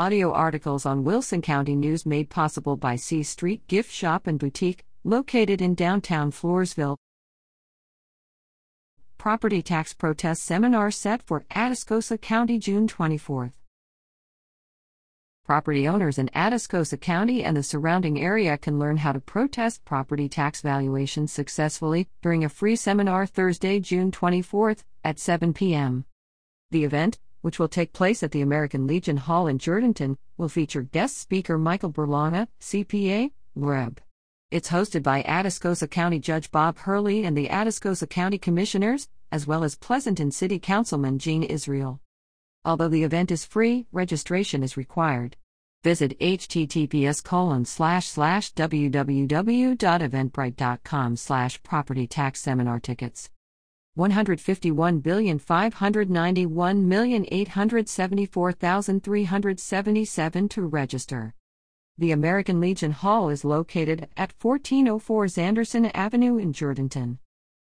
audio articles on Wilson County News made possible by C Street Gift Shop and Boutique, located in downtown Floresville. Property Tax Protest Seminar set for Atascosa County June 24th. Property owners in Atascosa County and the surrounding area can learn how to protest property tax valuations successfully during a free seminar Thursday, June 24th at 7 p.m. The event, which will take place at the American Legion Hall in Jourdanton, will feature guest speaker Michael Berlanga, CPA, Reb. It's hosted by Atascosa County Judge Bob Hurley and the Atascosa County Commissioners, as well as Pleasanton City Councilman Gene Israel. Although the event is free, registration is required. Visit https colon slash slash www.eventbrite.com slash property tax seminar tickets. 151,591,874,377 to register. The American Legion Hall is located at 1404 Zanderson Avenue in Jourdanton.